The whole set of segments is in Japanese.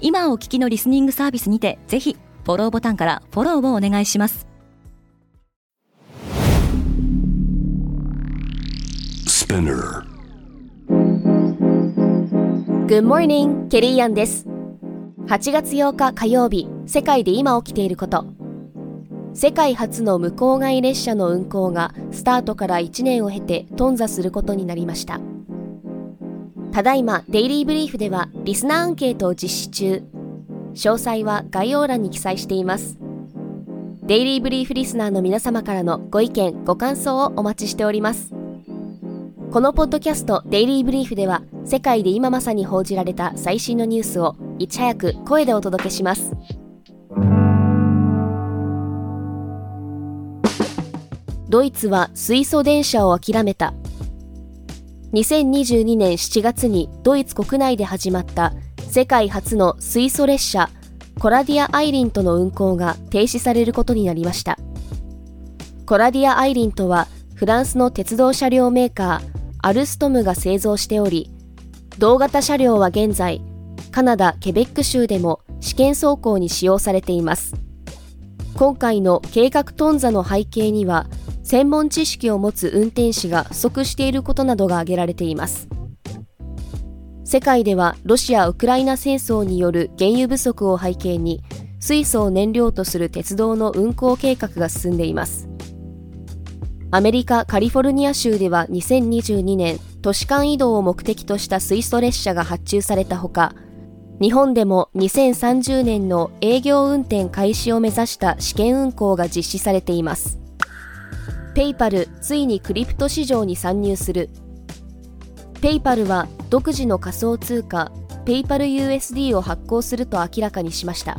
今お聞きのリスニングサービスにてぜひフォローボタンからフォローをお願いします Spinner. Good morning, ケリーアンです。8月8日火曜日、世界で今起きていること。世界初の無郊外列車の運行がスタートから1年を経て頓挫することになりました。ただいま、デイリーブリーフではリスナーアンケートを実施中。詳細は概要欄に記載しています。デイリーブリーフリスナーの皆様からのご意見、ご感想をお待ちしております。このポッドキャストデイリーブリーフでは世界で今まさに報じられた最新のニュースをいち早く声でお届けしますドイツは水素電車を諦めた2022年7月にドイツ国内で始まった世界初の水素列車コラディア・アイリントの運行が停止されることになりました。コラディア・アイリントはフランスの鉄道車両メーカーアルストムが製造しており同型車両は現在カナダ・ケベック州でも試験走行に使用されています。今回の計画頓挫の背景には専門知識を持つ運転士が不足していることなどが挙げられています。世界ではロシア・ウクライナ戦争による原油不足を背景に水素を燃料とする鉄道の運行計画が進んでいます。アメリカ・カリフォルニア州では2022年都市間移動を目的とした水素列車が発注されたほか日本でも2030年の営業運転開始を目指した試験運行が実施されています。ペイパルついにクリプト市場に参入するペイパルは独自の仮想通貨ペイパル USD を発行すると明らかにしました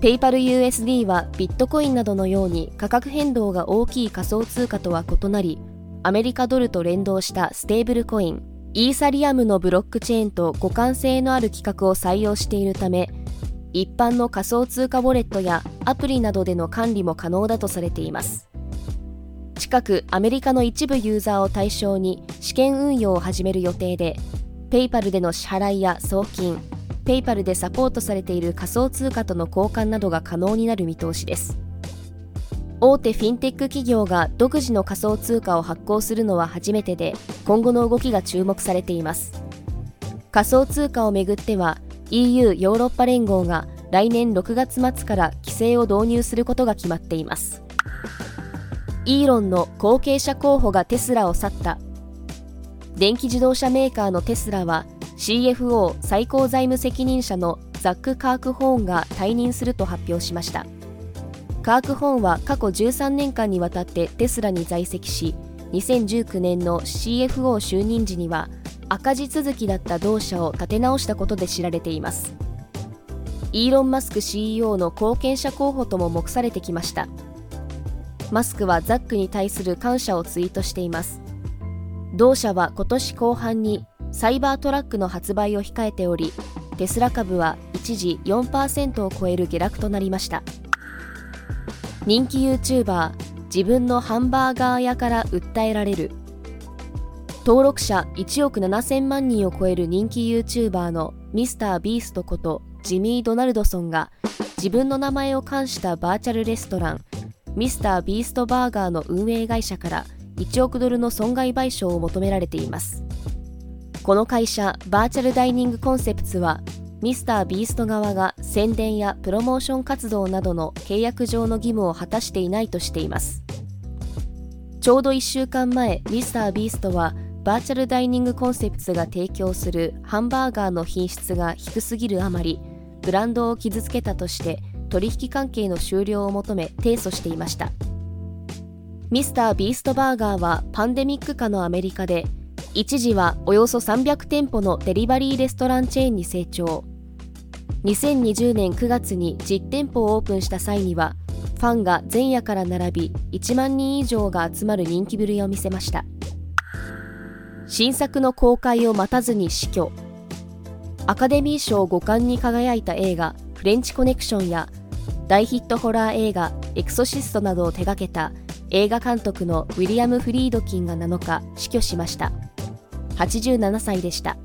ペイパル USD はビットコインなどのように価格変動が大きい仮想通貨とは異なり、アメリカドルと連動したステーブルコイン、イーサリアムのブロックチェーンと互換性のある規格を採用しているため、一般の仮想通貨ウォレットやアプリなどでの管理も可能だとされています。近くアメリカの一部ユーザーを対象に試験運用を始める予定で、ペイパルでの支払いや送金、ペイパルでサポートされている仮想通貨との交換などが可能になる見通しです。大手フィンテック企業が独自の仮想通貨を発行するのは初めてで今後の動きが注目されています。仮想通貨をめぐっては EU ヨーロッパ連合が来年6月末から規制を導入することが決まっています。イーロンの後継者候補がテスラを去った。電気自動車メーカーのテスラは CFO 最高財務責任者のザック・カーク・ホーンが退任すると発表しました。カーク・ホーンは過去13年間にわたってテスラに在籍し2019年の CFO 就任時には赤字続きだった同社を立て直したことで知られています。イーロン・マスク CEO の後継者候補とも目されてきました。マスクはザックに対する感謝をツイートしています。同社は今年後半にサイバートラックの発売を控えておりテスラ株は一時4%を超える下落となりました。人気 YouTuber 自分のハンバーガー屋から訴えられる。登録者1億7000万人を超える人気 YouTuber のミスタービーストことジミー・ドナルドソンが自分の名前を冠したバーチャルレストランミスタービーストバーガーの運営会社から1億ドルの損害賠償を求められています。この会社バーチャルダイニングコンセプツはミスタービースト側が宣伝やプロモーション活動などの契約上の義務を果たしていないとしています。ちょうど1週間前ミスタービーストはバーチャルダイニングコンセプツが提供するハンバーガーの品質が低すぎるあまりブランドを傷つけたとして取引関係の終了を求め提訴していました。ミスタービーストバーガーはパンデミック下のアメリカで一時はおよそ300店舗のデリバリーレストランチェーンに成長。2020年9月に実店舗をオープンした際にはファンが前夜から並び1万人以上が集まる人気ぶりを見せました。新作の公開を待たずに死去。アカデミー賞5冠に輝いた映画「フレンチコネクション」や大ヒットホラー映画「エクソシスト」などを手掛けた映画監督のウィリアム・フリードキンが7日死去しました。87歳でした。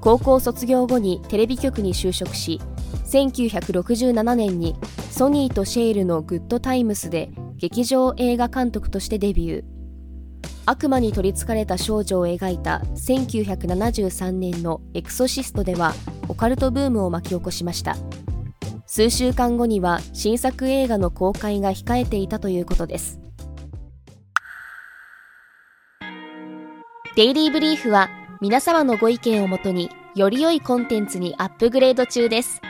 高校卒業後にテレビ局に就職し1967年にソニーとシェールのグッドタイムスで劇場映画監督としてデビュー。悪魔に取りつかれた少女を描いた1973年のエクソシストではオカルトブームを巻き起こしました。数週間後には新作映画の公開が控えていたということです。デイリーブリーフは皆様のご意見をもとにより良いコンテンツにアップグレード中です。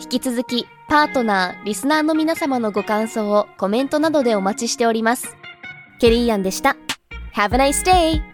引き続きパートナーリスナーの皆様のご感想をコメントなどでお待ちしております。ケリーアンでした。Have a nice day!